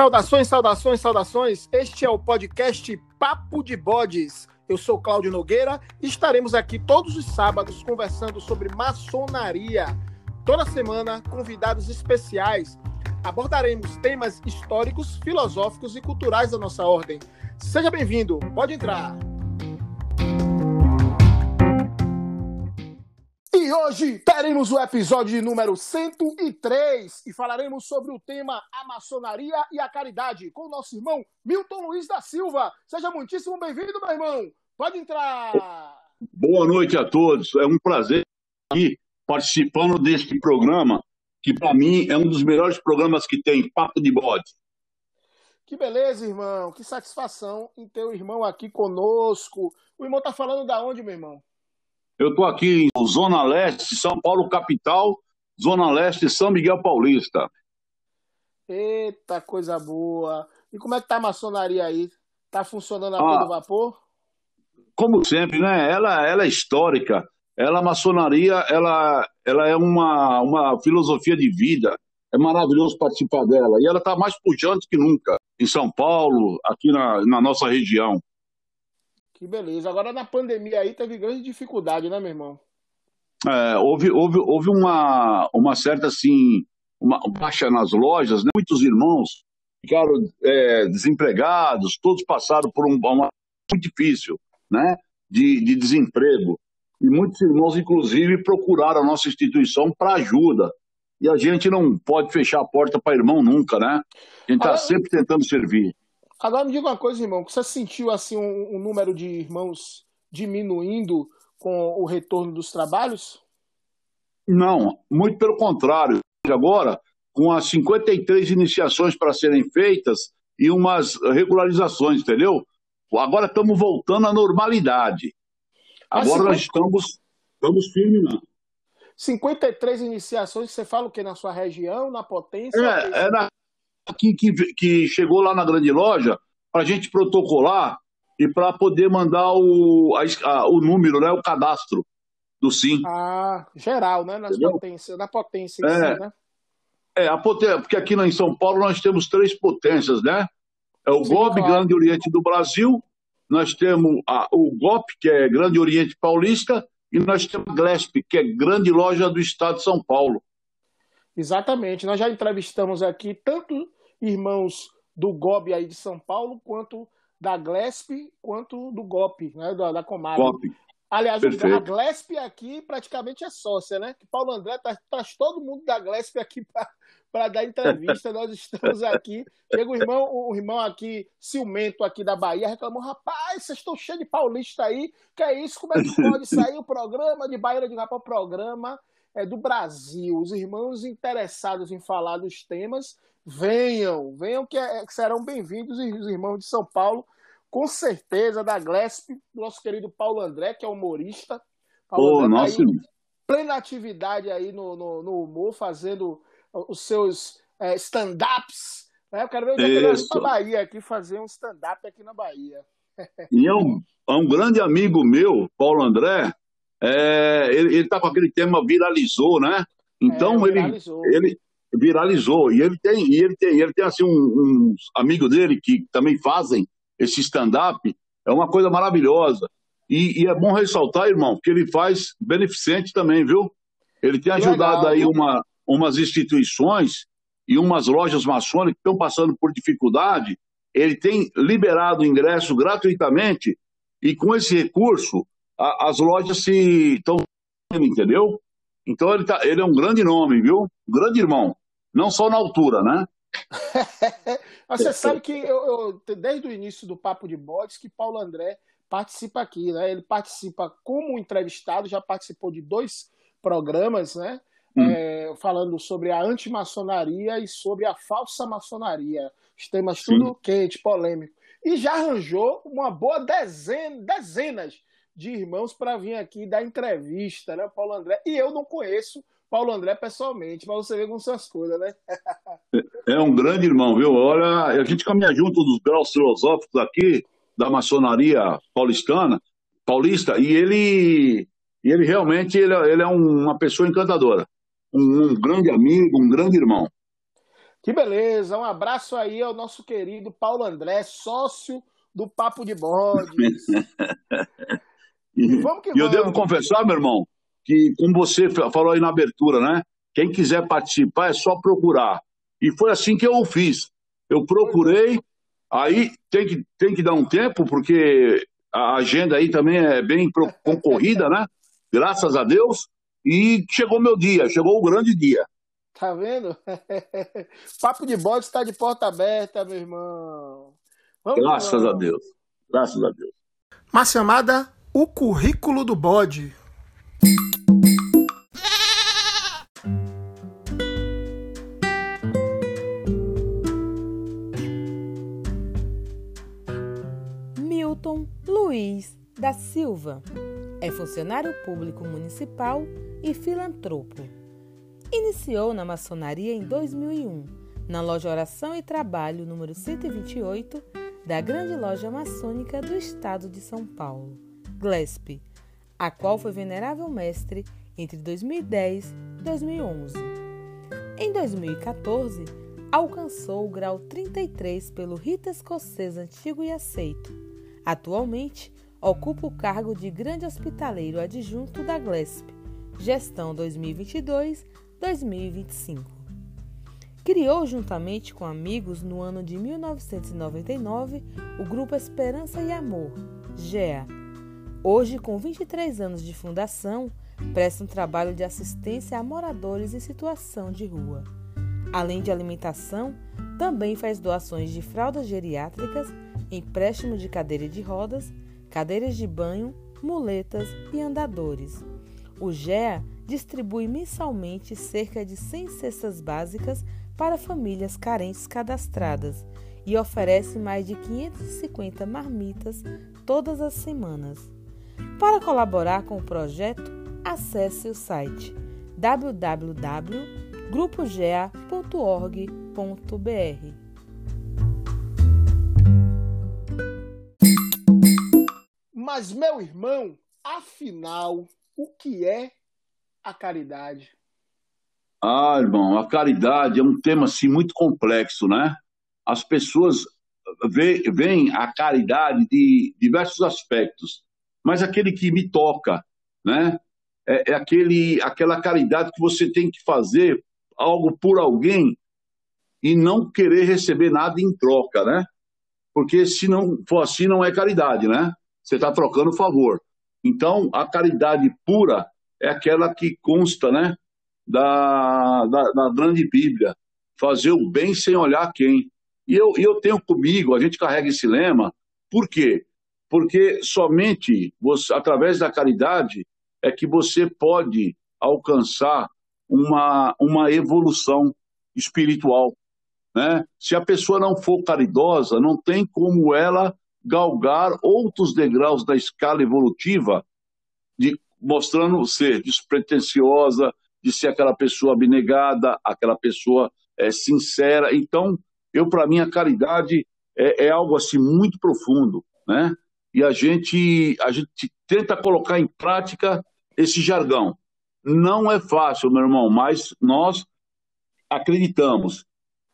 Saudações, saudações, saudações. Este é o podcast Papo de Bodes. Eu sou Cláudio Nogueira e estaremos aqui todos os sábados conversando sobre maçonaria. Toda semana, convidados especiais. Abordaremos temas históricos, filosóficos e culturais da nossa ordem. Seja bem-vindo, pode entrar. E hoje teremos o episódio número 103 e falaremos sobre o tema a maçonaria e a caridade com o nosso irmão Milton Luiz da Silva. Seja muitíssimo bem-vindo, meu irmão. Pode entrar. Boa noite a todos. É um prazer estar aqui participando deste programa, que para mim é um dos melhores programas que tem, Papo de Bode. Que beleza, irmão. Que satisfação em ter o irmão aqui conosco. O irmão tá falando da onde, meu irmão? Eu estou aqui em Zona Leste, São Paulo capital, Zona Leste, São Miguel Paulista. Eita, coisa boa. E como é que tá a maçonaria aí? Tá funcionando a ah, todo vapor? Como sempre, né? Ela, ela é histórica. Ela, a maçonaria, ela, ela é uma, uma filosofia de vida. É maravilhoso participar dela. E ela está mais pujante que nunca em São Paulo, aqui na, na nossa região. Que beleza. Agora na pandemia aí teve grande dificuldade, né, meu irmão? É, houve, houve, houve uma, uma certa assim, uma baixa nas lojas, né? Muitos irmãos ficaram é, desempregados, todos passaram por um, uma muito difícil, né? De, de desemprego. E muitos irmãos, inclusive, procuraram a nossa instituição para ajuda. E a gente não pode fechar a porta para irmão nunca, né? A gente está sempre tentando servir. Agora me diga uma coisa, irmão, você sentiu assim um, um número de irmãos diminuindo com o retorno dos trabalhos? Não, muito pelo contrário. Agora, com as 53 iniciações para serem feitas e umas regularizações, entendeu? Agora estamos voltando à normalidade. Agora 50... nós estamos, estamos firmes lá. 53 iniciações, você fala o que? Na sua região, na potência? É, é na que, que, que chegou lá na grande loja para a gente protocolar e para poder mandar o, a, o número, né, o cadastro do SIM. Ah, geral, né? Nas potências, na potência em é, si, né? É, a potência, porque aqui em São Paulo nós temos três potências, né? É o Sim, GOB, claro. Grande Oriente do Brasil, nós temos a, o GOP, que é Grande Oriente Paulista, e nós temos a GLESP, que é Grande Loja do Estado de São Paulo. Exatamente. Nós já entrevistamos aqui tanto irmãos do GOB aí de São Paulo, quanto da GLESP, quanto do GOP, né, da, da Comab. Aliás, Perfeito. a GLESP aqui praticamente é sócia, né? Paulo André traz, traz todo mundo da GLESP aqui para dar entrevista. Nós estamos aqui. Chega o irmão, o irmão aqui, ciumento aqui da Bahia, reclamou: rapaz, vocês estão cheios de paulista aí. Que é isso? Como é que pode sair o programa de Bahia de Rapaz? O programa é do Brasil. Os irmãos interessados em falar dos temas venham, venham que, é, que serão bem-vindos os irmãos de São Paulo, com certeza, da Glesp, nosso querido Paulo André, que é humorista. Paulo oh, André tá aí, plena atividade aí no, no, no humor, fazendo os seus é, stand-ups. Né? Eu quero ver o dia que para Bahia aqui fazer um stand-up aqui na Bahia. E é um, é um grande amigo meu, Paulo André, é, ele está com aquele tema viralizou, né? Então é, viralizou. ele, ele viralizou. E ele tem, e ele tem, ele tem assim, um, uns amigos dele que também fazem esse stand-up. É uma coisa maravilhosa. E, e, é bom ressaltar, irmão, que ele faz beneficente também, viu? Ele tem ajudado Legal. aí uma, umas instituições e umas lojas maçônicas que estão passando por dificuldade. Ele tem liberado ingresso gratuitamente e com esse recurso a, as lojas se estão entendeu? Então ele, tá, ele é um grande nome, viu? Um grande irmão. Não só na altura, né? Você sabe que eu, eu, desde o início do Papo de Bodes que Paulo André participa aqui, né? Ele participa como entrevistado, já participou de dois programas, né? Hum. É, falando sobre a antimaçonaria e sobre a falsa maçonaria. Os temas Sim. tudo quente, polêmico. E já arranjou uma boa dezena, dezenas de irmãos para vir aqui dar entrevista, né, Paulo André? E eu não conheço Paulo André pessoalmente, mas você vê como são as coisas, né? é um grande irmão, viu? Olha, a gente caminha junto dos graus filosóficos aqui, da maçonaria paulistana, paulista, e ele, ele realmente ele, ele é uma pessoa encantadora. Um, um, grande amigo, um grande irmão. Que beleza, um abraço aí ao nosso querido Paulo André, sócio do Papo de Bodes. e vamos que e eu devo confessar, meu irmão, que como você falou aí na abertura, né? Quem quiser participar é só procurar. E foi assim que eu o fiz. Eu procurei, aí tem que, tem que dar um tempo, porque a agenda aí também é bem concorrida, né? Graças a Deus. E chegou meu dia, chegou o grande dia. Tá vendo? Papo de bode está de porta aberta, meu irmão. Vamos Graças a Deus. Graças a Deus. Uma chamada O Currículo do Bode. Milton Luiz da Silva é funcionário público municipal e filantropo. Iniciou na maçonaria em 2001, na loja Oração e Trabalho número 128 da Grande Loja Maçônica do Estado de São Paulo, GLESP, a qual foi venerável mestre entre 2010 e 2011. Em 2014, alcançou o grau 33 pelo rito escocês antigo e aceito. Atualmente, ocupa o cargo de grande hospitaleiro adjunto da GLESP, gestão 2022-2025. Criou, juntamente com amigos, no ano de 1999, o grupo Esperança e Amor, GEA. Hoje, com 23 anos de fundação, presta um trabalho de assistência a moradores em situação de rua. Além de alimentação, também faz doações de fraldas geriátricas, empréstimo de cadeira de rodas cadeiras de banho, muletas e andadores. O GEA distribui mensalmente cerca de 100 cestas básicas para famílias carentes cadastradas e oferece mais de 550 marmitas todas as semanas. Para colaborar com o projeto, acesse o site www.grupogea.org.br. Mas, meu irmão, afinal, o que é a caridade? Ah, irmão, a caridade é um tema assim muito complexo, né? As pessoas veem a caridade de diversos aspectos, mas aquele que me toca, né? É, é aquele, aquela caridade que você tem que fazer algo por alguém e não querer receber nada em troca, né? Porque se não for assim, não é caridade, né? você está trocando favor. Então, a caridade pura é aquela que consta né, da, da, da grande Bíblia, fazer o bem sem olhar quem. E eu, eu tenho comigo, a gente carrega esse lema, por quê? Porque somente você, através da caridade é que você pode alcançar uma, uma evolução espiritual. Né? Se a pessoa não for caridosa, não tem como ela galgar outros degraus da escala evolutiva, de, mostrando ser despretensiosa, de ser aquela pessoa abnegada, aquela pessoa é, sincera. Então, eu para mim a caridade é, é, algo assim muito profundo, né? E a gente a gente tenta colocar em prática esse jargão. Não é fácil, meu irmão, mas nós acreditamos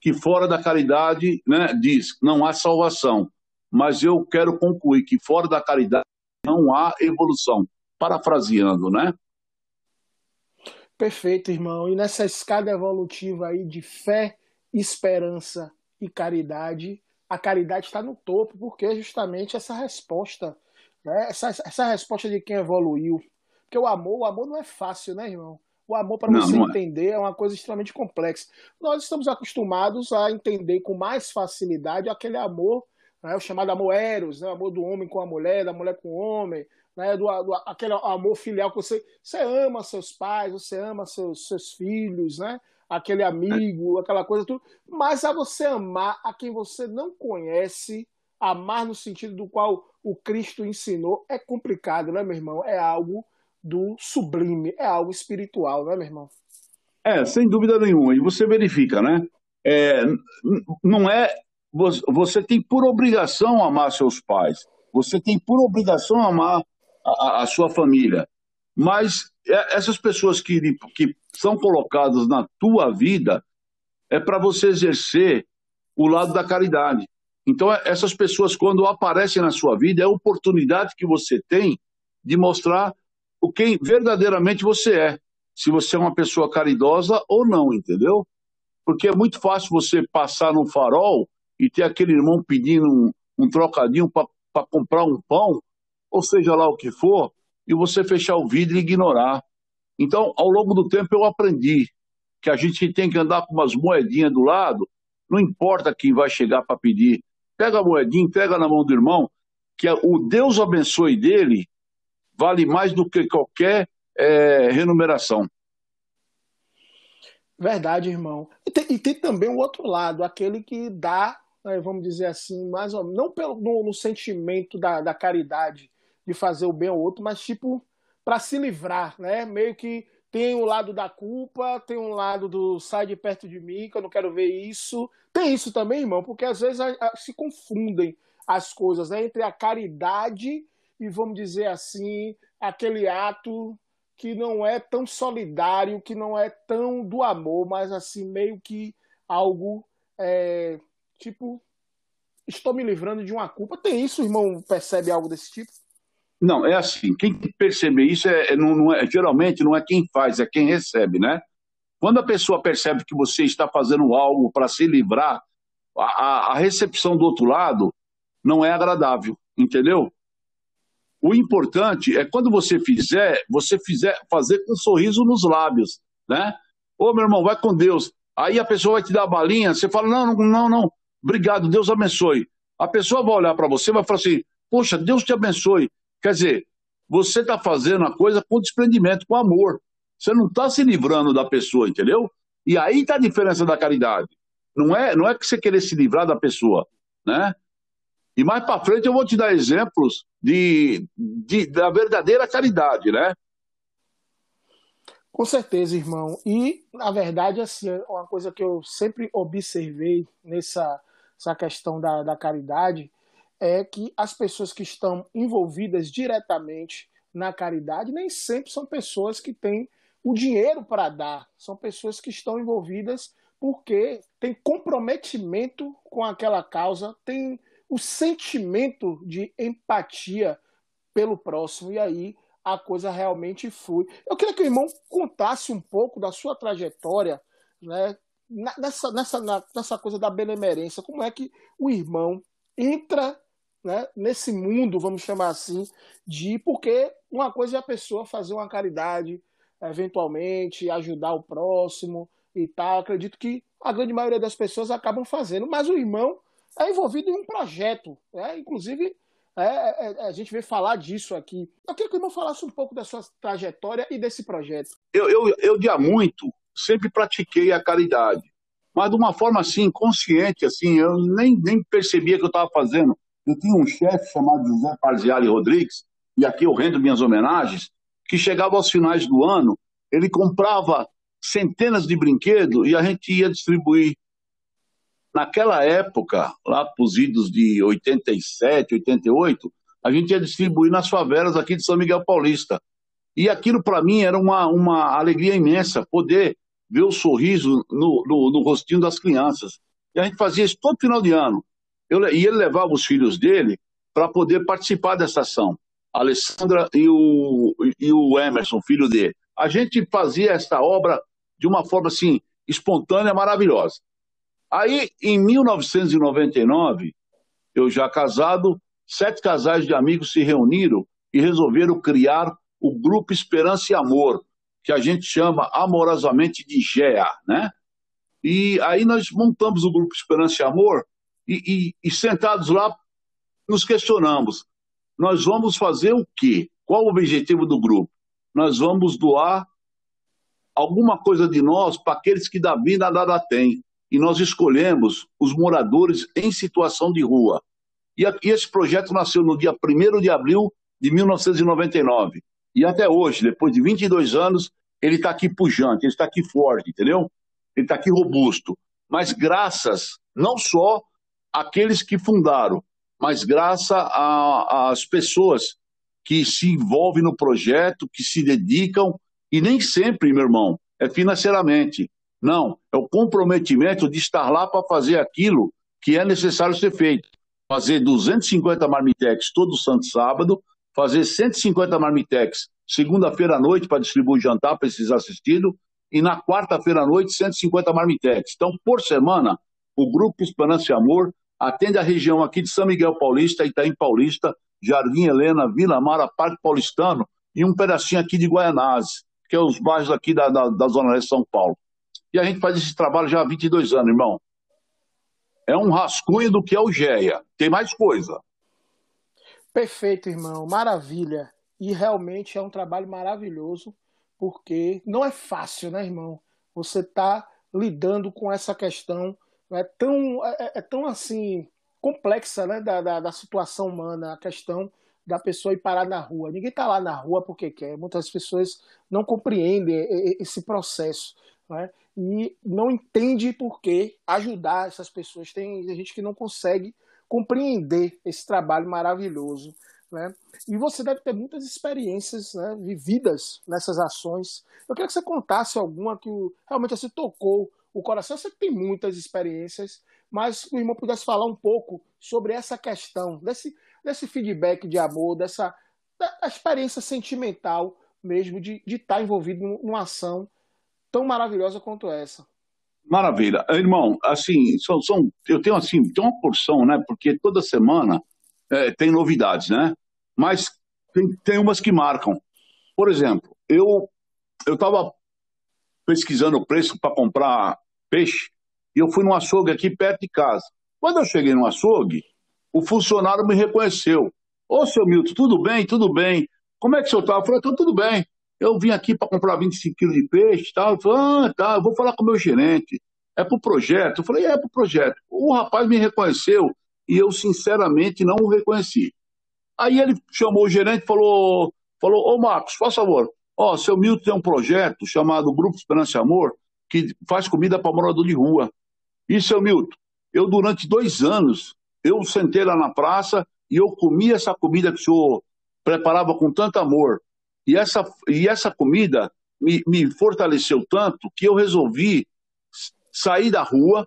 que fora da caridade, né, diz, não há salvação mas eu quero concluir que fora da caridade não há evolução. Parafraseando, né? Perfeito, irmão. E nessa escada evolutiva aí de fé, esperança e caridade, a caridade está no topo, porque é justamente essa resposta, né? essa, essa resposta de quem evoluiu. Porque o amor, o amor não é fácil, né, irmão? O amor, para você não é. entender, é uma coisa extremamente complexa. Nós estamos acostumados a entender com mais facilidade aquele amor né, o chamado amor eros, né, amor do homem com a mulher, da mulher com o homem, né, do, do, aquele amor filial que você, você ama seus pais, você ama seus, seus filhos, né, aquele amigo, aquela coisa tudo, mas a você amar a quem você não conhece, amar no sentido do qual o Cristo ensinou, é complicado, né, meu irmão? É algo do sublime, é algo espiritual, né, meu irmão? É, sem dúvida nenhuma. E você verifica, né? É, não é você tem por obrigação amar seus pais, você tem por obrigação amar a, a sua família. Mas é, essas pessoas que, que são colocadas na tua vida, é para você exercer o lado da caridade. Então, essas pessoas, quando aparecem na sua vida, é a oportunidade que você tem de mostrar o quem verdadeiramente você é. Se você é uma pessoa caridosa ou não, entendeu? Porque é muito fácil você passar no farol e ter aquele irmão pedindo um, um trocadinho para comprar um pão, ou seja lá o que for, e você fechar o vidro e ignorar. Então, ao longo do tempo, eu aprendi que a gente tem que andar com umas moedinhas do lado, não importa quem vai chegar para pedir. Pega a moedinha, entrega na mão do irmão, que o Deus abençoe dele vale mais do que qualquer é, remuneração. Verdade, irmão. E tem, e tem, também o outro lado, aquele que dá, né, vamos dizer assim, mais ou menos, não pelo, no, no sentimento da, da, caridade de fazer o bem ao outro, mas tipo para se livrar, né? Meio que tem o um lado da culpa, tem um lado do sai de perto de mim, que eu não quero ver isso. Tem isso também, irmão, porque às vezes a, a, se confundem as coisas né? entre a caridade e, vamos dizer assim, aquele ato que não é tão solidário, que não é tão do amor, mas assim, meio que algo é, tipo, estou me livrando de uma culpa. Tem isso, irmão? Percebe algo desse tipo? Não, é assim, quem percebe isso é, é, não, não é, geralmente não é quem faz, é quem recebe, né? Quando a pessoa percebe que você está fazendo algo para se livrar, a, a, recepção do outro lado não é agradável, entendeu? O importante é quando você fizer, você fizer fazer com um sorriso nos lábios, né? Ô, meu irmão, vai com Deus. Aí a pessoa vai te dar a balinha, você fala, não, não, não, não, obrigado, Deus abençoe. A pessoa vai olhar para você e vai falar assim, poxa, Deus te abençoe. Quer dizer, você está fazendo a coisa com desprendimento, com amor. Você não está se livrando da pessoa, entendeu? E aí está a diferença da caridade. Não é, não é que você querer se livrar da pessoa, né? E mais para frente eu vou te dar exemplos de, de, da verdadeira caridade, né? Com certeza, irmão. E, na verdade, assim, uma coisa que eu sempre observei nessa essa questão da, da caridade é que as pessoas que estão envolvidas diretamente na caridade nem sempre são pessoas que têm o dinheiro para dar, são pessoas que estão envolvidas porque têm comprometimento com aquela causa, têm o sentimento de empatia pelo próximo, e aí a coisa realmente flui. Eu queria que o irmão contasse um pouco da sua trajetória, né, nessa, nessa, nessa coisa da benemerência, como é que o irmão entra né, nesse mundo, vamos chamar assim, de porque uma coisa é a pessoa fazer uma caridade, eventualmente ajudar o próximo e tal. Acredito que a grande maioria das pessoas acabam fazendo, mas o irmão é envolvido em um projeto. Né? Inclusive, é, é, é, a gente veio falar disso aqui. Eu queria que o irmão falasse um pouco da sua trajetória e desse projeto. Eu, eu, eu de há muito, sempre pratiquei a caridade. Mas de uma forma assim, consciente, assim, eu nem, nem percebia que eu estava fazendo. Eu tinha um chefe chamado José Parziali Rodrigues, e aqui eu rendo minhas homenagens, que chegava aos finais do ano, ele comprava centenas de brinquedos e a gente ia distribuir Naquela época, lá para os idos de 87, 88, a gente ia distribuir nas favelas aqui de São Miguel Paulista. E aquilo para mim era uma, uma alegria imensa, poder ver o sorriso no, no, no, rostinho das crianças. E a gente fazia isso todo final de ano. Eu, e ele levava os filhos dele para poder participar dessa ação. A Alessandra e o, e o Emerson, filho dele. A gente fazia esta obra de uma forma assim, espontânea, maravilhosa. Aí, em 1999, eu já casado, sete casais de amigos se reuniram e resolveram criar o Grupo Esperança e Amor, que a gente chama amorosamente de GEA, né? E aí nós montamos o Grupo Esperança e Amor e, e, e sentados lá nos questionamos, nós vamos fazer o quê? Qual o objetivo do grupo? Nós vamos doar alguma coisa de nós para aqueles que da vida nada têm e nós escolhemos os moradores em situação de rua. E, esse projeto nasceu no dia 1 de abril de 1999. E até hoje, depois de 22 anos, ele está aqui pujante, ele está aqui forte, entendeu? Ele está aqui robusto. Mas graças não só àqueles que fundaram, mas graças às pessoas que se envolvem no projeto, que se dedicam, e nem sempre, meu irmão, é financeiramente. Não, é o comprometimento de estar lá para fazer aquilo que é necessário ser feito. Fazer 250 marmitex todo santo sábado, fazer 150 marmitex segunda-feira à noite para distribuir jantar para esses assistidos, e na quarta-feira à noite 150 marmitex. Então, por semana, o Grupo Esperança e Amor atende a região aqui de São Miguel Paulista, Itaim Paulista, Jardim Helena, Vila Mara, Parque Paulistano e um pedacinho aqui de Guaianazes, que é os bairros aqui da, da, da Zona Leste de São Paulo. E a gente faz esse trabalho já há 22 anos, irmão. É um rascunho do que é o GEA. Tem mais coisa. Perfeito, irmão. Maravilha. E realmente é um trabalho maravilhoso, porque não é fácil, né, irmão? Você está lidando com essa questão é tão, é, é, é, tão assim complexa né, da, da, da, situação humana, a questão da pessoa ir parar na rua. Ninguém está lá na rua porque quer. Muitas pessoas não compreendem esse processo né, e não entende por que ajudar essas pessoas. Tem gente que não consegue compreender esse trabalho maravilhoso. Né? E você deve ter muitas experiências né, vividas nessas ações. Eu queria que você contasse alguma que realmente se tocou o coração. Você tem muitas experiências, mas que o irmão pudesse falar um pouco sobre essa questão, desse, desse feedback de amor, dessa da experiência sentimental mesmo de, de estar envolvido numa ação tão maravilhosa quanto essa. Maravilha. Irmão, assim, são, são, eu tenho assim, tem uma porção, né? Porque toda semana é, tem novidades, né? Mas tem, tem umas que marcam. Por exemplo, eu eu estava pesquisando o preço para comprar peixe e eu fui num açougue aqui perto de casa. Quando eu cheguei no açougue, o funcionário me reconheceu. Ô, seu Milton, tudo bem? Tudo bem. Como é que o senhor está? Eu falei, então, tudo bem. Eu vim aqui para comprar 25 quilos de peixe e tal. Ele falou, ah, tá, eu vou falar com o meu gerente. É para o projeto? Eu falei, é para o projeto. O rapaz me reconheceu e eu, sinceramente, não o reconheci. Aí ele chamou o gerente e falou, falou, ô Marcos, faz favor, ó, seu Milton tem um projeto chamado Grupo Esperança e Amor, que faz comida para morador de rua. E, seu Milton, eu durante dois anos, eu sentei lá na praça e eu comi essa comida que o senhor preparava com tanto amor. E essa, e essa comida me, me fortaleceu tanto que eu resolvi sair da rua,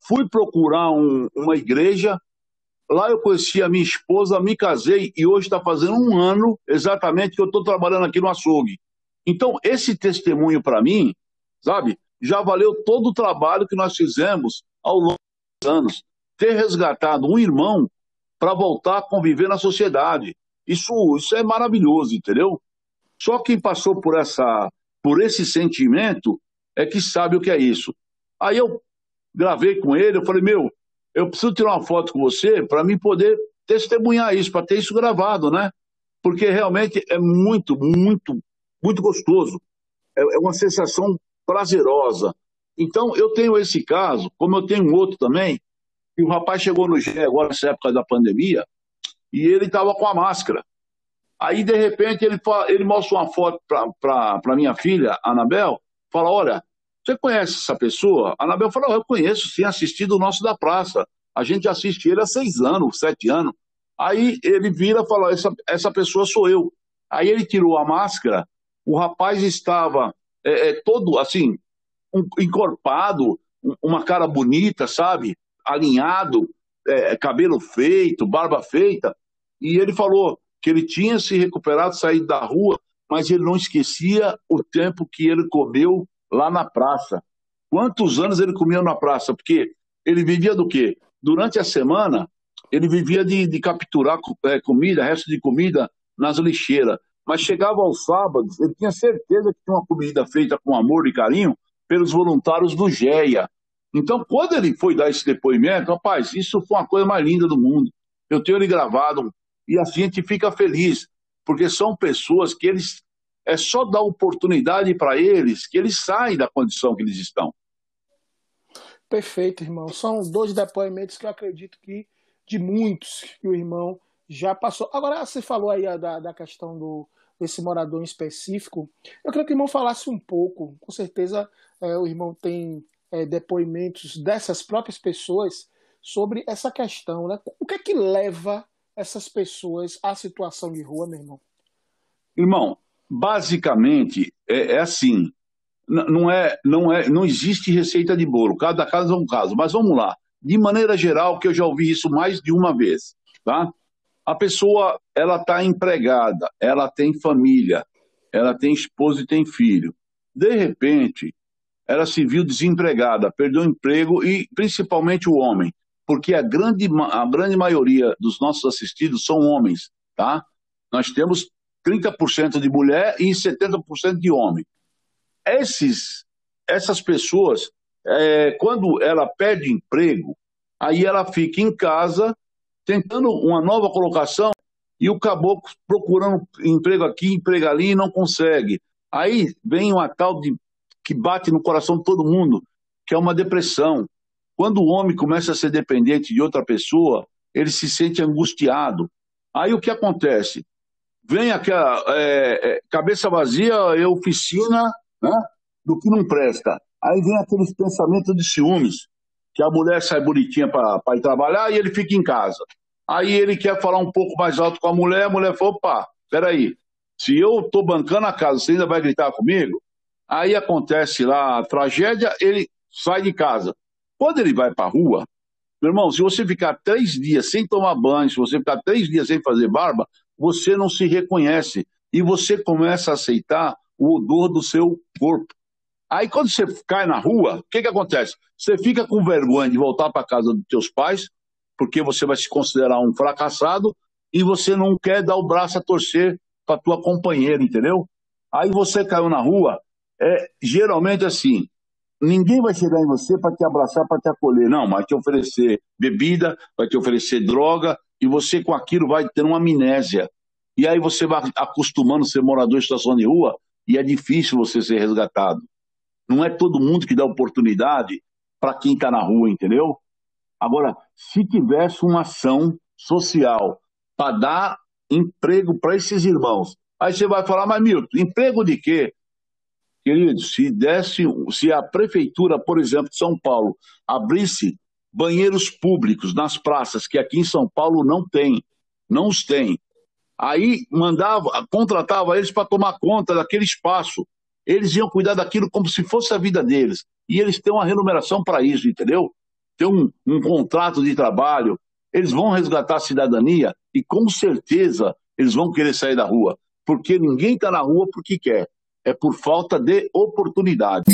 fui procurar um, uma igreja, lá eu conheci a minha esposa, me casei e hoje está fazendo um ano exatamente que eu estou trabalhando aqui no açougue. Então, esse testemunho para mim, sabe, já valeu todo o trabalho que nós fizemos ao longo dos anos. Ter resgatado um irmão para voltar a conviver na sociedade. Isso, isso é maravilhoso, entendeu? Só quem passou por essa, por esse sentimento é que sabe o que é isso. Aí eu gravei com ele, eu falei, meu, eu preciso tirar uma foto com você para mim poder testemunhar isso, para ter isso gravado, né? Porque realmente é muito, muito, muito gostoso. É, é uma sensação prazerosa. Então, eu tenho esse caso, como eu tenho outro também, e o rapaz chegou no G agora nessa época da pandemia, e ele estava com a máscara. Aí, de repente, ele, ele mostra uma foto para minha filha, Anabel, fala, olha, você conhece essa pessoa? A Anabel fala, oh, eu conheço, sim, assistido o nosso da praça. A gente assiste ele há seis anos, sete anos. Aí ele vira e fala, essa, essa pessoa sou eu. Aí ele tirou a máscara, o rapaz estava é, é, todo assim, um, encorpado, uma cara bonita, sabe? Alinhado, é, cabelo feito, barba feita. E ele falou que ele tinha se recuperado, saído da rua, mas ele não esquecia o tempo que ele comeu lá na praça. Quantos anos ele comia na praça? Porque ele vivia do quê? Durante a semana, ele vivia de, de capturar é, comida, resto de comida nas lixeiras. Mas chegava aos sábados, ele tinha certeza que tinha uma comida feita com amor e carinho pelos voluntários do GEA. Então, quando ele foi dar esse depoimento, rapaz, isso foi uma coisa mais linda do mundo. Eu tenho ele gravado e assim a gente fica feliz, porque são pessoas que eles é só dar oportunidade para eles que eles saem da condição que eles estão. Perfeito, irmão. São dois depoimentos que eu acredito que de muitos que o irmão já passou. Agora, você falou aí da, da questão do, desse morador em específico. Eu queria que o irmão falasse um pouco. Com certeza, é, o irmão tem é, depoimentos dessas próprias pessoas sobre essa questão. Né? O que é que leva essas pessoas à situação de rua, meu irmão? Irmão, basicamente é, é assim. não é, não é, não existe receita de bolo. Cada caso é um caso. Mas vamos lá. De maneira geral, que eu já ouvi isso mais de uma vez, tá? A pessoa, ela está empregada, ela tem família, ela tem esposa e tem filho. De repente, ela se viu desempregada, perdeu o emprego e principalmente o homem, porque a grande, a grande maioria dos nossos assistidos são homens, tá? Nós temos 30% de mulher e 70% de homem. Esses, essas pessoas, é, quando ela perde emprego, aí ela fica em casa tentando uma nova colocação e o caboclo procurando emprego aqui, emprego ali e não consegue. Aí vem uma tal de que bate no coração de todo mundo, que é uma depressão. Quando o homem começa a ser dependente de outra pessoa, ele se sente angustiado. Aí o que acontece? Vem aquela é, é, cabeça vazia e oficina né, do que não presta. Aí vem aqueles pensamentos de ciúmes, que a mulher sai bonitinha para ir trabalhar e ele fica em casa. Aí ele quer falar um pouco mais alto com a mulher, a mulher fala, opa, peraí, se eu estou bancando a casa, você ainda vai gritar comigo? Aí acontece lá a tragédia, ele sai de casa. Quando ele vai para a rua, meu irmão, se você ficar três dias sem tomar banho, se você ficar três dias sem fazer barba, você não se reconhece e você começa a aceitar o odor do seu corpo. Aí quando você cai na rua, o que, que acontece? Você fica com vergonha de voltar para casa dos teus pais, porque você vai se considerar um fracassado e você não quer dar o braço a torcer para tua companheira, entendeu? Aí você caiu na rua, é geralmente assim, ninguém vai chegar em você para te abraçar, para te acolher, não, vai te oferecer bebida, vai te oferecer droga e você com aquilo vai ter uma amnésia. E aí você vai acostumando a ser morador de situação de rua e é difícil você ser resgatado. Não é todo mundo que dá oportunidade para quem está na rua, entendeu? Agora, se tivesse uma ação social para dar emprego para esses irmãos, aí você vai falar, mas Milton, emprego de quê? Querido, se desse, se a prefeitura, por exemplo, de São Paulo, abrisse banheiros públicos nas praças, que aqui em São Paulo não tem, não os tem, aí mandava, contratava eles para tomar conta daquele espaço. Eles iam cuidar daquilo como se fosse a vida deles. E eles têm uma remuneração para isso, entendeu? Ter um, um contrato de trabalho, eles vão resgatar a cidadania e com certeza eles vão querer sair da rua. Porque ninguém está na rua porque quer, é por falta de oportunidade.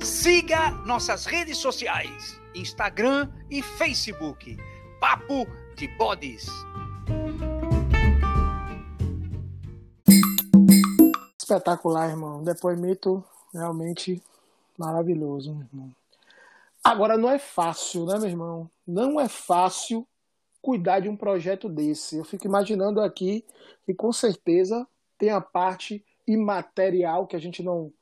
Siga nossas redes sociais: Instagram e Facebook. Papo de Bodes. Espetacular, irmão. Depoimento realmente maravilhoso, meu irmão. Agora, não é fácil, né, meu irmão? Não é fácil cuidar de um projeto desse. Eu fico imaginando aqui que com certeza tem a parte imaterial que a gente não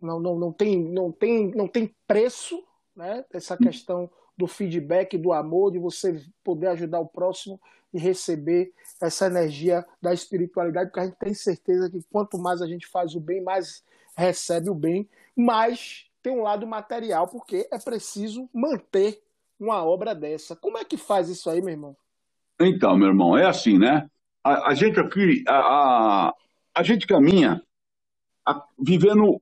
não, não, não tem não tem não tem preço, né? Essa questão do feedback, do amor, de você poder ajudar o próximo e receber essa energia da espiritualidade, porque a gente tem certeza que quanto mais a gente faz o bem, mais recebe o bem, mas tem um lado material, porque é preciso manter uma obra dessa. Como é que faz isso aí, meu irmão? Então, meu irmão, é assim, né? A, a gente aqui, a, a, a gente caminha a, vivendo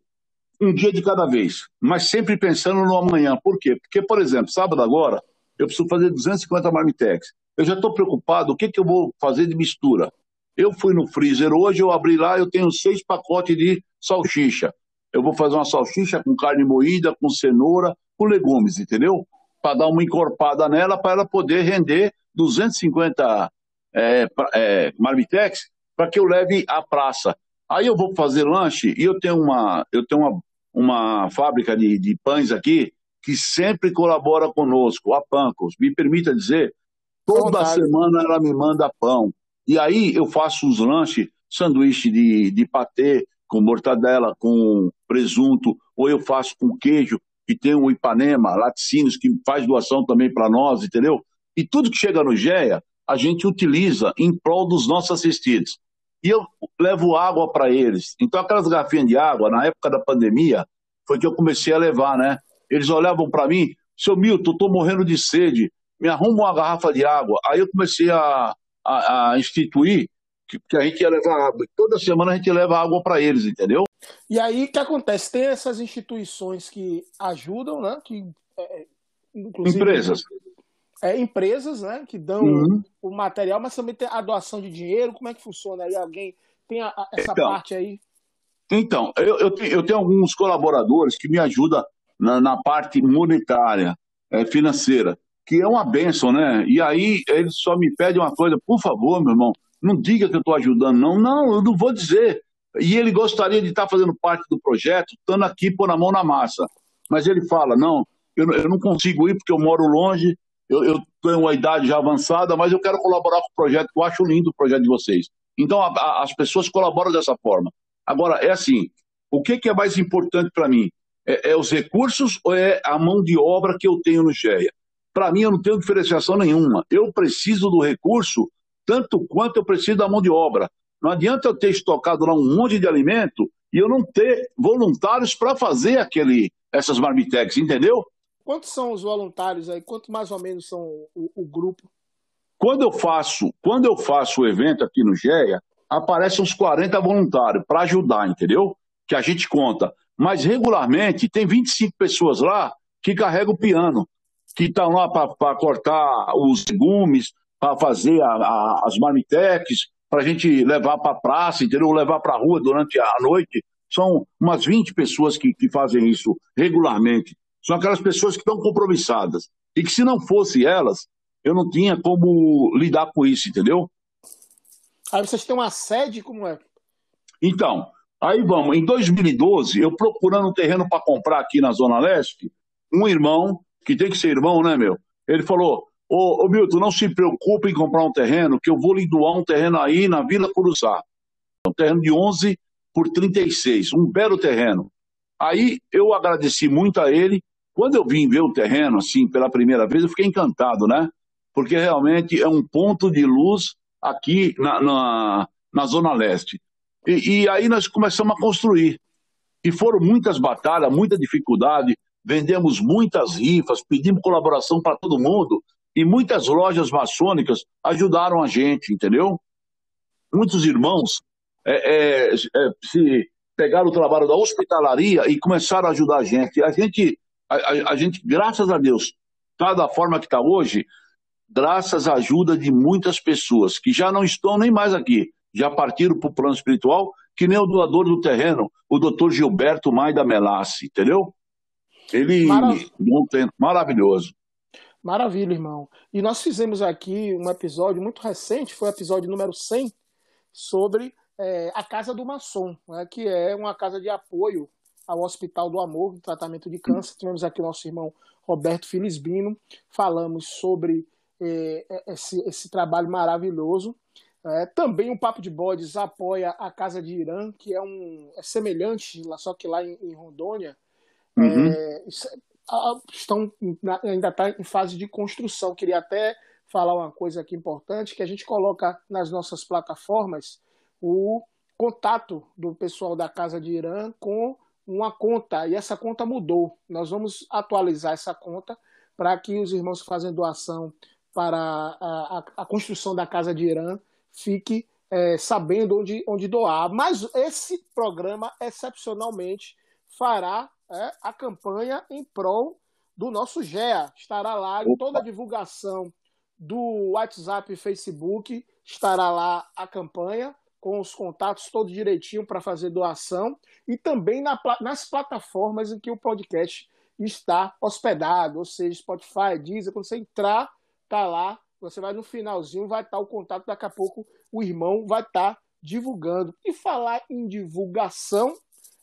um dia de cada vez, mas sempre pensando no amanhã. Por quê? Porque, por exemplo, sábado agora, eu preciso fazer 250 marmitex. Eu já estou preocupado, o que, que eu vou fazer de mistura? Eu fui no freezer hoje, eu abri lá, eu tenho seis pacotes de salsicha. Eu vou fazer uma salsicha com carne moída, com cenoura, com legumes, entendeu? Para dar uma encorpada nela, para ela poder render 250 é, é, marmitex, para que eu leve à praça. Aí eu vou fazer lanche e eu tenho uma, eu tenho uma, uma fábrica de, de pães aqui que sempre colabora conosco, a Pancos. Me permita dizer Toda semana ela me manda pão. E aí eu faço os lanches, sanduíche de, de patê com mortadela, com presunto, ou eu faço com queijo, que tem o Ipanema, laticínios, que faz doação também para nós, entendeu? E tudo que chega no GEA, a gente utiliza em prol dos nossos assistidos. E eu levo água para eles. Então, aquelas garrafinhas de água, na época da pandemia, foi que eu comecei a levar, né? Eles olhavam para mim, seu Milton, estou morrendo de sede me arruma uma garrafa de água. Aí eu comecei a, a, a instituir que, que, a gente ia levar água. Toda semana a gente leva água para eles, entendeu? E aí o que acontece? Tem essas instituições que ajudam, né? Que, é, empresas. É, empresas, né? Que dão uhum. o material, mas também tem a doação de dinheiro. Como é que funciona aí? Alguém tem a, a, essa então, parte aí? Então, eu, eu, tenho, eu tenho alguns colaboradores que me ajudam na, na parte monetária, é, financeira, que é uma benção, né? E aí eles só me pedem uma coisa, por favor, meu irmão, não diga que eu estou ajudando, não. Não, eu não vou dizer. E ele gostaria de estar tá fazendo parte do projeto, estando aqui pôr a mão na massa. Mas ele fala, não, eu, eu não consigo ir porque eu moro longe, eu, eu, tenho uma idade já avançada, mas eu quero colaborar com o projeto, eu acho lindo o projeto de vocês. Então, a, a, as pessoas colaboram dessa forma. Agora, é assim, o que, que é mais importante para mim? É, é, os recursos ou é a mão de obra que eu tenho no GEA? Para mim, eu não tenho diferenciação nenhuma. Eu preciso do recurso tanto quanto eu preciso da mão de obra. Não adianta eu ter estocado lá um monte de alimento e eu não ter voluntários para fazer aquele, essas marmitex, entendeu? Quantos são os voluntários aí? Quanto mais ou menos são o, o grupo? Quando eu faço, quando eu faço o evento aqui no GEA, aparecem uns 40 voluntários para ajudar, entendeu? Que a gente conta. Mas regularmente tem 25 pessoas lá que carregam o piano, que estão lá para cortar os legumes, para fazer a, a, as marmitex, para a gente levar para a praça, entendeu? Levar para a rua durante a noite. São umas 20 pessoas que, que fazem isso regularmente. São aquelas pessoas que estão compromissadas. E que se não fosse elas, eu não tinha como lidar com isso, entendeu? Aí vocês têm uma sede, como é? Então, aí vamos. Em 2012, eu procurando um terreno para comprar aqui na Zona Leste, um irmão, que tem que ser irmão, né, meu? Ele falou: Ô, ô Milton, não se preocupe em comprar um terreno, que eu vou lhe doar um terreno aí na Vila Cruzá. Um terreno de 11 por 36, um belo terreno. Aí eu agradeci muito a ele. Quando eu vim ver o terreno, assim, pela primeira vez, eu fiquei encantado, né? Porque realmente é um ponto de luz aqui na, na, na Zona Leste. E, e, aí nós começamos a construir. E foram muitas batalhas, muita dificuldade, vendemos muitas rifas, pedimos colaboração para todo mundo, e muitas lojas maçônicas ajudaram a gente, entendeu? Muitos irmãos é, é, é, se pegaram o trabalho da hospitalaria e começaram a ajudar a gente. A gente, a, a, a gente graças a Deus, está da forma que está hoje, graças à ajuda de muitas pessoas que já não estão nem mais aqui, já partiram para o plano espiritual, que nem o doador do terreno, o doutor Gilberto Maida Melassi, entendeu? Ele, Maravilha. maravilhoso. Maravilha, irmão. E nós fizemos aqui um episódio muito recente, foi o episódio número 100, sobre é, a Casa do Maçom, né, que é uma casa de apoio ao Hospital do Amor, no tratamento de câncer. Tivemos aqui o nosso irmão Roberto Filisbino, falamos sobre é, é, esse, esse, trabalho maravilhoso. É, também o Papo de Bodes apoia a Casa de Irã, que é um é semelhante, só que lá em, em Rondônia. Uhum. É, estão ainda está em fase de construção. Queria até falar uma coisa aqui importante, que a gente coloca nas nossas plataformas o contato do pessoal da Casa de Irã com uma conta, e essa conta mudou. Nós vamos atualizar essa conta para que os irmãos que fazem doação para a, a, a construção da Casa de Irã fique é, sabendo onde, onde doar. Mas esse programa, excepcionalmente, fará é, a campanha em prol do nosso GEA. Estará lá em toda a divulgação do WhatsApp e Facebook, estará lá a campanha com os contatos todo direitinho para fazer doação. E também na, nas plataformas em que o podcast está hospedado, ou seja, Spotify, Deezer, quando você entrar tá lá, você vai no finalzinho, vai estar tá o contato, daqui a pouco o irmão vai estar tá divulgando. E falar em divulgação,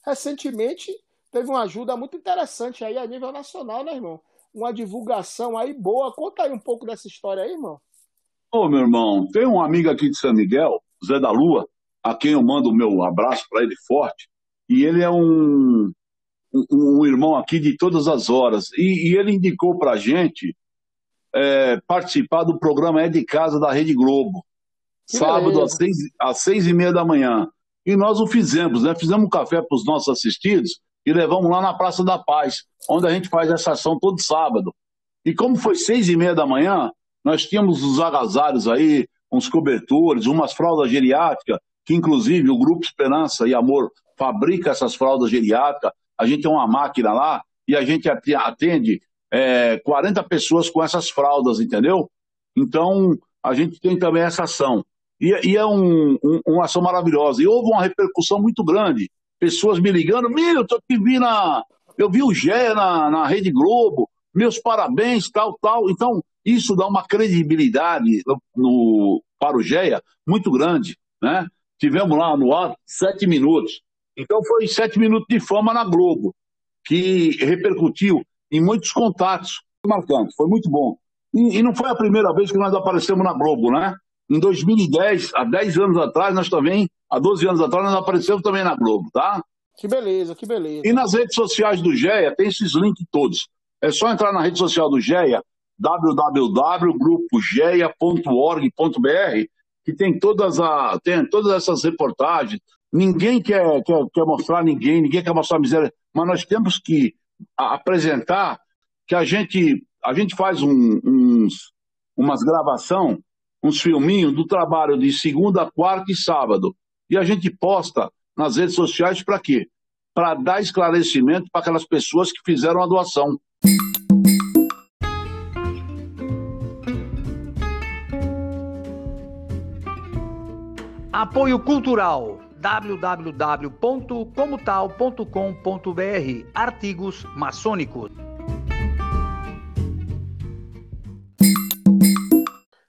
recentemente teve uma ajuda muito interessante aí a nível nacional, né, irmão? Uma divulgação aí boa. Conta aí um pouco dessa história aí, irmão. Ô, meu irmão, tem um amigo aqui de São Miguel, Zé da Lua, a quem eu mando o meu abraço para ele forte, e ele é um, um, um, irmão aqui de todas as horas, e, e ele indicou para a gente é, participar do programa É de Casa da Rede Globo, que sábado às seis, às seis e meia da manhã. E nós o fizemos, né? Fizemos um café para os nossos assistidos e levamos lá na Praça da Paz, onde a gente faz essa ação todo sábado. E como foi seis e meia da manhã, nós tínhamos os agasalhos aí, uns cobertores, umas fraldas geriátricas, que inclusive o Grupo Esperança e Amor fabrica essas fraldas geriátricas. A gente tem uma máquina lá e a gente atende é, 40 pessoas com essas fraldas, entendeu? Então, a gente tem também essa ação. E, e é um, um, uma ação maravilhosa. E houve uma repercussão muito grande. Pessoas me ligando, Milton, eu vi na. Eu vi o Gé na, na Rede Globo, meus parabéns, tal, tal. Então, isso dá uma credibilidade no, no, para o GEA muito grande. Né? Tivemos lá no ar sete minutos. Então, foi sete minutos de fama na Globo, que repercutiu em muitos contatos. Marcante, foi muito bom. E, e não foi a primeira vez que nós aparecemos na Globo, né? Em 2010, há 10 anos atrás, nós também, há 12 anos atrás, nós aparecemos também na Globo, tá? Que beleza, que beleza. E nas redes sociais do GEA, tem esses links todos. É só entrar na rede social do GEA, www.grupogeia.org.br, que tem todas, a, tem todas essas reportagens. Ninguém quer, quer, quer mostrar ninguém, ninguém quer mostrar miséria, mas nós temos que apresentar que a gente, a gente faz um, uns, umas gravação, uns filminhos do trabalho de segunda, quarta e sábado. E a gente posta nas redes sociais para quê? Para dar esclarecimento para aquelas pessoas que fizeram a doação. Apoio Cultural www.comotal.com.br Artigos maçônicos.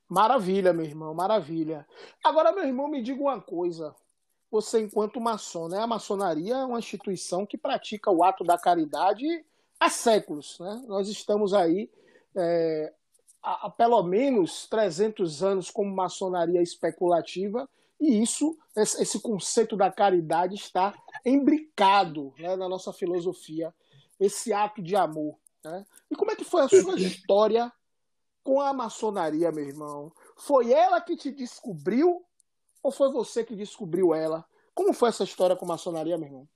Maravilha, meu irmão, maravilha. Agora, meu irmão, me diga uma coisa. Você, enquanto maçom, né? A maçonaria é uma instituição que pratica o ato da caridade há séculos, né? Nós estamos aí é, há, pelo menos 300 anos como maçonaria especulativa e isso, esse conceito da caridade está embricado né, na nossa filosofia, esse ato de amor. Né? E como é que foi a sua história com a maçonaria, meu irmão? Foi ela que te descobriu ou foi você que descobriu ela? Como foi essa história com maçonaria, meu irmão?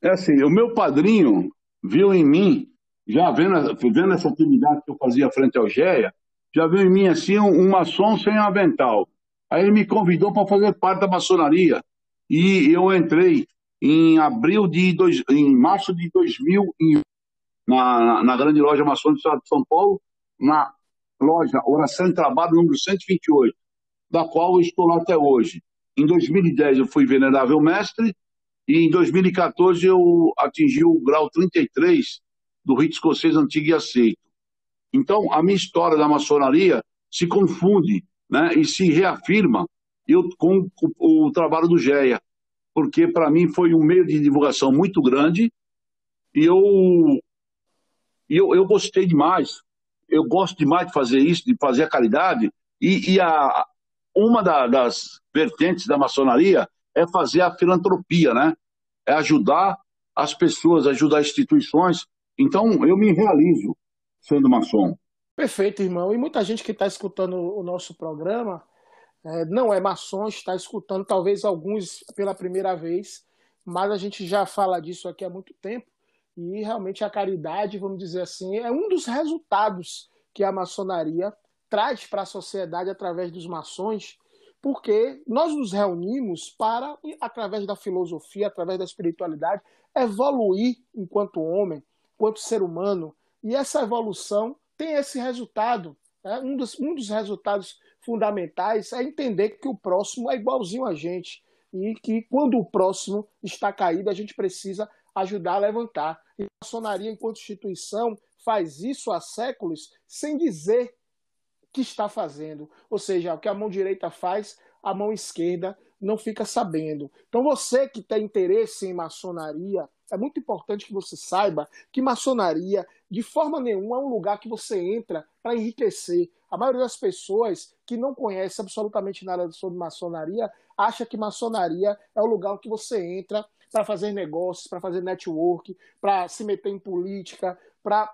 É assim, o meu padrinho viu em mim, já vendo, vendo essa atividade que eu fazia frente ao GEA, já viu em mim assim um, um maçom sem avental. Aí ele me convidou para fazer parte da maçonaria. E eu entrei em abril de dois, em março de 2001 na, na grande loja maçônica do Estado de São Paulo, na loja Oração e Trabalho número 128, da qual eu estou lá até hoje. Em 2010 eu fui venerável mestre e em 2014 eu atingi o grau 33 do rito escocês antigo e aceito. Então, a minha história da maçonaria se confunde né, e se reafirma eu, com o, o trabalho do GEA, porque para mim foi um meio de divulgação muito grande e eu, eu, eu gostei demais. Eu gosto demais de fazer isso, de fazer a caridade, e, e a, uma da, das vertentes da maçonaria é fazer a filantropia, né? É ajudar as pessoas, ajudar instituições. Então, eu me realizo sendo maçom. Perfeito, irmão. E muita gente que está escutando o nosso programa é, não é maçom, está escutando talvez alguns pela primeira vez, mas a gente já fala disso aqui há muito tempo. E realmente a caridade, vamos dizer assim, é um dos resultados que a maçonaria traz para a sociedade através dos maçons, porque nós nos reunimos para, através da filosofia, através da espiritualidade, evoluir enquanto homem, enquanto ser humano. E essa evolução tem esse resultado. Né? Um, dos, um dos resultados fundamentais é entender que o próximo é igualzinho a gente e que quando o próximo está caído, a gente precisa ajudar a levantar. E a maçonaria, enquanto instituição, faz isso há séculos sem dizer que está fazendo. Ou seja, o que a mão direita faz, a mão esquerda não fica sabendo. Então, você que tem interesse em maçonaria, é muito importante que você saiba que maçonaria, de forma nenhuma, é um lugar que você entra para enriquecer. A maioria das pessoas que não conhece absolutamente nada sobre maçonaria acha que maçonaria é o lugar que você entra para fazer negócios, para fazer network, para se meter em política, para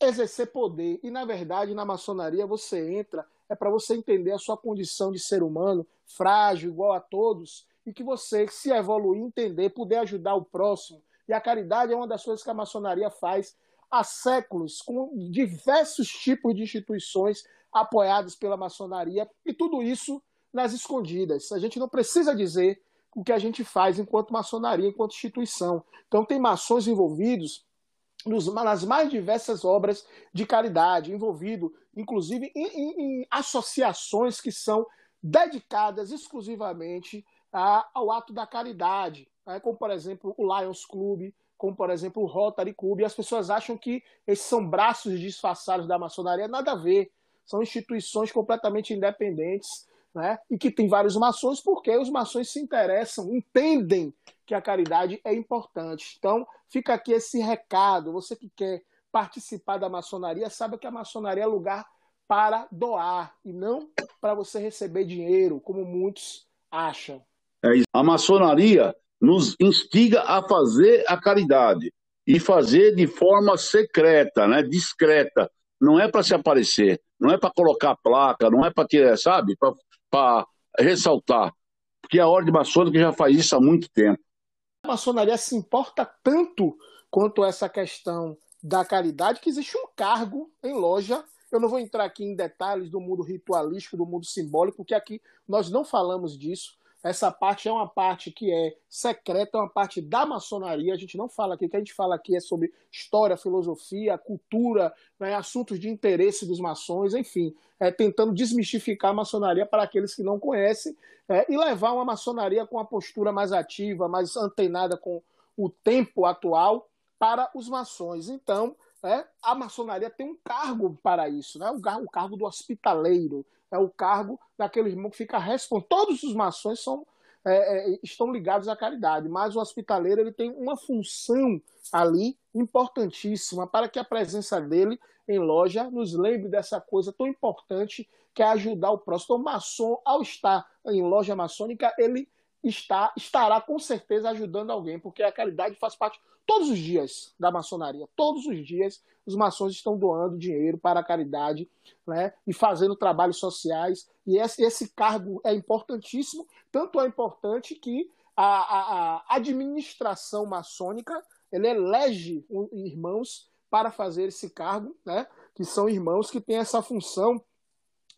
exercer poder. E na verdade, na maçonaria você entra é para você entender a sua condição de ser humano, frágil, igual a todos, e que você se evoluir, entender, poder ajudar o próximo, e a caridade é uma das coisas que a maçonaria faz há séculos, com diversos tipos de instituições apoiadas pela maçonaria, e tudo isso nas escondidas. A gente não precisa dizer o que a gente faz enquanto maçonaria, enquanto instituição. Então, tem maçons envolvidos nos, nas mais diversas obras de caridade, envolvido, inclusive, em, em, em associações que são dedicadas exclusivamente a, ao ato da caridade, né? como, por exemplo, o Lions Club, como, por exemplo, o Rotary Club, e as pessoas acham que esses são braços disfarçados da maçonaria, nada a ver. São instituições completamente independentes, né? e que tem vários maçons, porque os maçons se interessam, entendem que a caridade é importante. Então, fica aqui esse recado. Você que quer participar da maçonaria, sabe que a maçonaria é lugar para doar e não para você receber dinheiro, como muitos acham. É a maçonaria nos instiga a fazer a caridade e fazer de forma secreta, né, discreta. Não é para se aparecer, não é para colocar placa, não é para tirar, sabe, para ressaltar, porque a ordem maçônica já faz isso há muito tempo. A maçonaria se importa tanto quanto essa questão da caridade que existe um cargo em loja. Eu não vou entrar aqui em detalhes do mundo ritualístico, do mundo simbólico, porque aqui nós não falamos disso. Essa parte é uma parte que é secreta, é uma parte da maçonaria. A gente não fala aqui, o que a gente fala aqui é sobre história, filosofia, cultura, né, assuntos de interesse dos maçons, enfim, é, tentando desmistificar a maçonaria para aqueles que não conhecem é, e levar uma maçonaria com uma postura mais ativa, mais antenada com o tempo atual para os maçons. Então, é, a maçonaria tem um cargo para isso, né? o, cargo, cargo do hospitaleiro é o cargo daquele irmão que fica responsável. Todos os maçons são, é, é, estão ligados à caridade, mas o hospitaleiro ele tem uma função ali importantíssima para que a presença dele em loja nos lembre dessa coisa tão importante que é ajudar o próximo. Então, o maçom, ao estar em loja maçônica, ele está, estará com certeza ajudando alguém, porque a caridade faz parte todos os dias da maçonaria. Todos os dias os maçons estão doando dinheiro para a caridade né, e fazendo trabalhos sociais. E esse, esse cargo é importantíssimo, tanto é importante que a, a, a administração maçônica ele elege irmãos para fazer esse cargo, né, que são irmãos que têm essa função,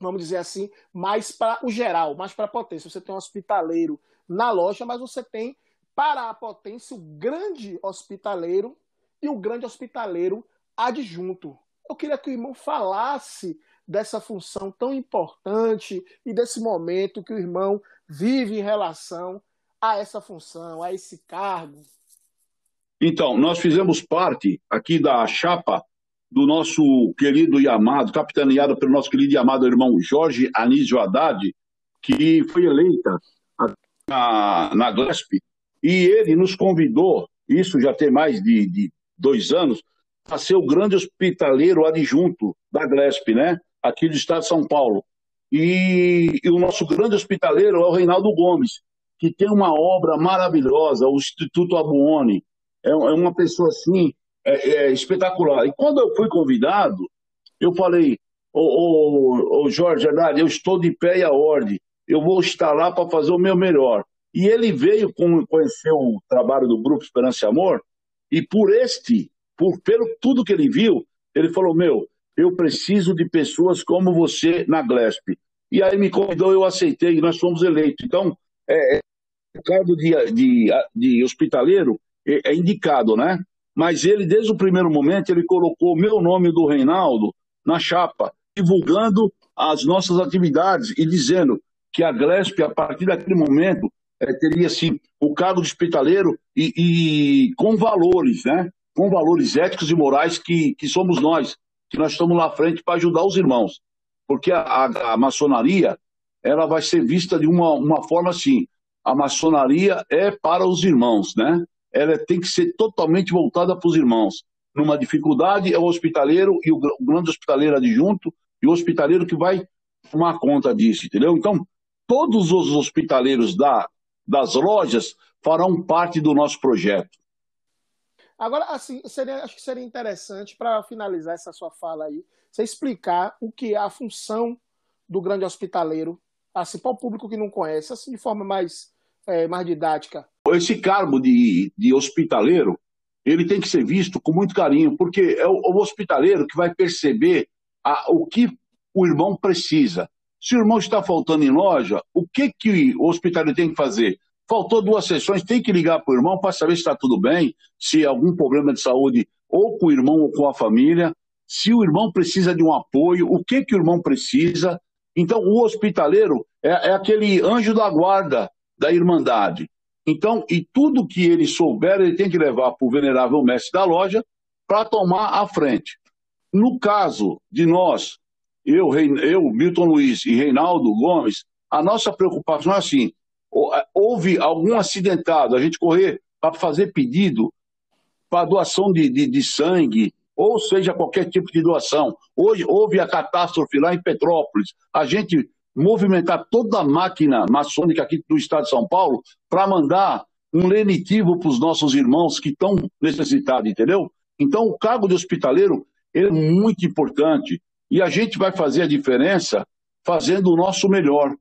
vamos dizer assim, mais para o geral, mais para a potência. Você tem um hospitaleiro na loja, mas você tem para a potência o grande hospitaleiro e o grande hospitaleiro adjunto. Eu queria que o irmão falasse dessa função tão importante e desse momento que o irmão vive em relação a essa função, a esse cargo. Então, nós fizemos parte aqui da chapa do nosso querido e amado, capitaneado pelo nosso querido e amado irmão Jorge Anísio Haddad, que foi eleita na, na GLESP, e ele nos convidou, isso já tem mais de, de dois anos, a ser o grande hospitaleiro adjunto da GLESP, né? Aqui do estado de São Paulo. E, e, o nosso grande hospitaleiro é o Reinaldo Gomes, que tem uma obra maravilhosa, o Instituto Abuone. É, é uma pessoa assim é, é espetacular. E quando eu fui convidado, eu falei, ô, ô, ô Jorge Haddad, eu estou de pé e a ordem, eu vou estar lá para fazer o meu melhor. E ele veio conhecer o trabalho do Grupo Esperança e Amor, e por este por pelo tudo que ele viu, ele falou: Meu, eu preciso de pessoas como você na Glesp. E aí me convidou, eu aceitei, e nós fomos eleitos. Então, é, é, o cargo de, de, de hospitaleiro é, é, indicado, né? Mas ele, desde o primeiro momento, ele colocou o meu nome do Reinaldo na chapa, divulgando as nossas atividades e dizendo que a Glesp, a partir daquele momento, é, teria assim, o cargo de hospitaleiro e, e com valores, né? com valores éticos e morais que, que somos nós, que nós estamos lá à frente para ajudar os irmãos. Porque a, a, a, maçonaria, ela vai ser vista de uma, uma forma assim, a maçonaria é para os irmãos, né? Ela tem que ser totalmente voltada para os irmãos. Numa dificuldade é o hospitaleiro e o, o grande hospitaleiro adjunto e o hospitaleiro que vai tomar conta disso, entendeu? Então, todos os hospitaleiros da, das lojas farão parte do nosso projeto. Agora, assim, seria, acho que seria interessante, para finalizar essa sua fala aí, você explicar o que é a função do grande hospitaleiro, assim, para o público que não conhece, assim, de forma mais, é, mais didática. Esse cargo de, de hospitaleiro, ele tem que ser visto com muito carinho, porque é o, o hospitaleiro que vai perceber a, o que o irmão precisa. Se o irmão está faltando em loja, o que, que o hospitaleiro tem que fazer? Faltou duas sessões, tem que ligar para o irmão para saber se está tudo bem, se algum problema de saúde ou com o irmão ou com a família, se o irmão precisa de um apoio, o que, que o irmão precisa. Então, o hospitaleiro é, é aquele anjo da guarda da Irmandade. Então, e tudo que ele souber, ele tem que levar para o venerável mestre da loja para tomar a frente. No caso de nós, eu, eu, Milton Luiz e Reinaldo Gomes, a nossa preocupação é assim: houve algum acidentado, a gente correr para fazer pedido para doação de, de, de, sangue, ou seja, qualquer tipo de doação. Hoje houve a catástrofe lá em Petrópolis, a gente movimentar toda a máquina maçônica aqui do estado de São Paulo para mandar um lenitivo para os nossos irmãos que estão necessitados, entendeu? Então, o cargo de hospitaleiro é muito importante e a gente vai fazer a diferença fazendo o nosso melhor,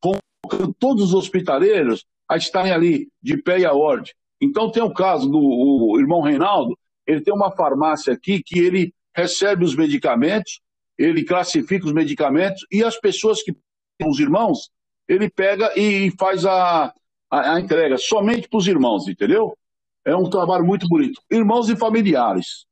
colocando todos os hospitaleiros a estarem ali de pé e a ordem. Então, tem o caso do irmão Reinaldo, ele tem uma farmácia aqui que ele recebe os medicamentos, ele classifica os medicamentos e as pessoas que os irmãos, ele pega e faz a, a, a entrega somente para os irmãos, entendeu? É um trabalho muito bonito. Irmãos e familiares.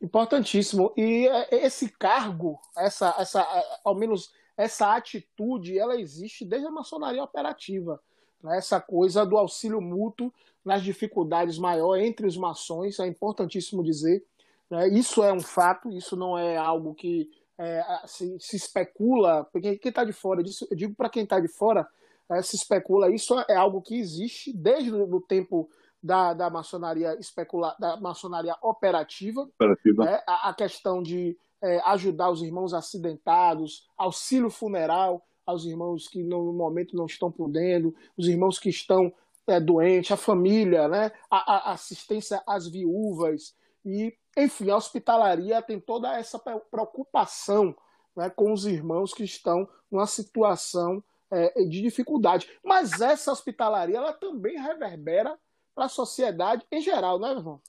Importantíssimo. E é, esse cargo, essa, essa, é, ao menos essa atitude, ela existe desde a maçonaria operativa. Né? Essa coisa do auxílio mútuo nas dificuldades maiores entre os maçons, é importantíssimo dizer. Né? Isso é um fato, isso não é algo que é, se, se, especula, porque quem está de fora, eu digo para quem está de fora, é, se especula, isso é algo que existe desde o tempo da, da maçonaria especula, da maçonaria operativa, operativa. Né? A, a, questão de é, ajudar os irmãos acidentados, auxílio funeral aos irmãos que no momento não estão podendo, os irmãos que estão é, doentes, a família, né? a, a assistência às viúvas, e, enfim, a hospitalaria tem toda essa preocupação né, com os irmãos que estão numa situação é, de dificuldade. Mas essa hospitalaria ela também reverbera para a sociedade em geral, não é, irmão?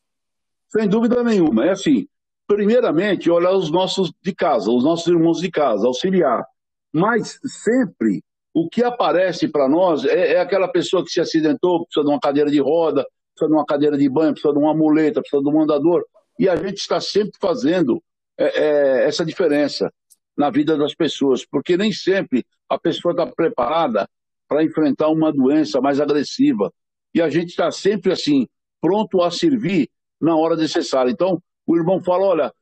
Sem dúvida nenhuma. É assim, primeiramente, olhar os nossos de casa, os nossos irmãos de casa, auxiliar. Mas sempre o que aparece para nós é, é, aquela pessoa que se acidentou, precisa de uma cadeira de roda, precisa de uma cadeira de banho, precisa de uma muleta, precisa de um andador. E a gente está sempre fazendo é, é, essa diferença na vida das pessoas, porque nem sempre a pessoa está preparada para enfrentar uma doença mais agressiva. E a gente está sempre assim, pronto a servir na hora necessária. Então, o irmão fala: olha,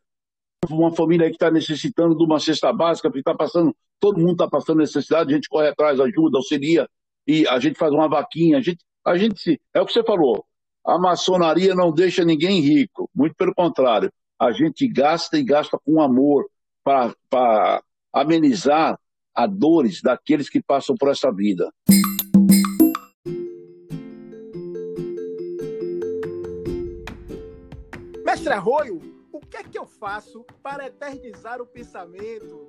uma família que está necessitando de uma cesta básica, porque está passando, todo mundo está passando necessidade, a gente corre atrás, ajuda, auxilia, e a gente faz uma vaquinha, a gente, a gente, é o que você falou, a maçonaria não deixa ninguém rico, muito pelo contrário. A gente gasta e gasta com amor para amenizar a dores daqueles que passam por essa vida. Mestre Arroio, o que é que eu faço para eternizar o pensamento?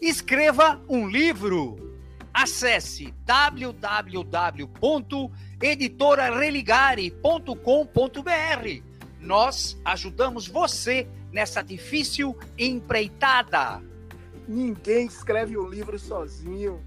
Escreva um livro. Acesse www.editorareligare.com.br. Nós ajudamos você nessa difícil empreitada. Ninguém escreve um livro sozinho.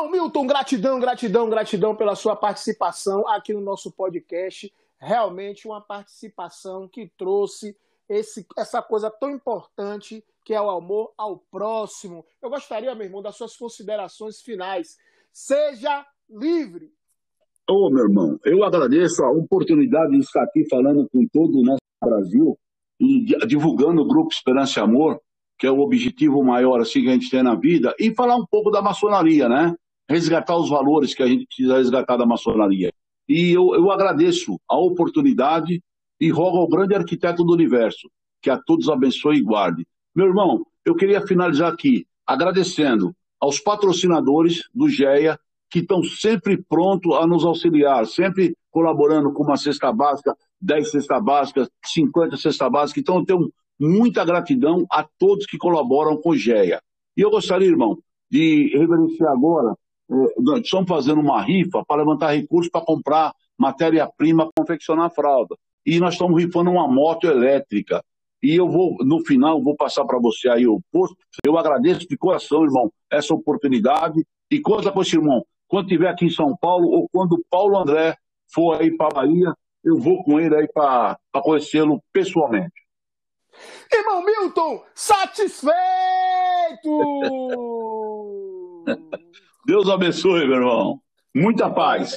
Irmão Milton, gratidão, gratidão, gratidão pela sua participação aqui no nosso podcast. Realmente uma participação que trouxe esse, essa coisa tão importante que é o amor ao próximo. Eu gostaria, meu irmão, das suas considerações finais. Seja livre. Ô, oh, meu irmão, eu agradeço a oportunidade de estar aqui falando com todo o nosso Brasil e divulgando o Grupo Esperança e Amor, que é o objetivo maior assim, que a gente tem na vida, e falar um pouco da maçonaria, né? Resgatar os valores que a gente precisa resgatar da maçonaria. E eu, eu agradeço a oportunidade e rogo ao grande arquiteto do universo que a todos abençoe e guarde. Meu irmão, eu queria finalizar aqui agradecendo aos patrocinadores do GEA que estão sempre prontos a nos auxiliar, sempre colaborando com uma cesta básica, 10 cestas básicas, 50 cestas básicas. Então, eu tenho muita gratidão a todos que colaboram com o GEA. E eu gostaria, irmão, de reverenciar agora, estamos fazendo uma rifa para levantar recursos para comprar matéria-prima para confeccionar a fralda e nós estamos rifando uma moto elétrica. e eu vou, no final, vou passar para você aí o posto. Eu agradeço de coração, irmão, essa oportunidade. E conta com esse irmão, quando estiver aqui em São Paulo, ou quando o Paulo André for aí para Bahia, eu vou com ele aí para conhecê-lo pessoalmente. Irmão Milton, satisfeito! Deus abençoe, meu irmão. Muita paz.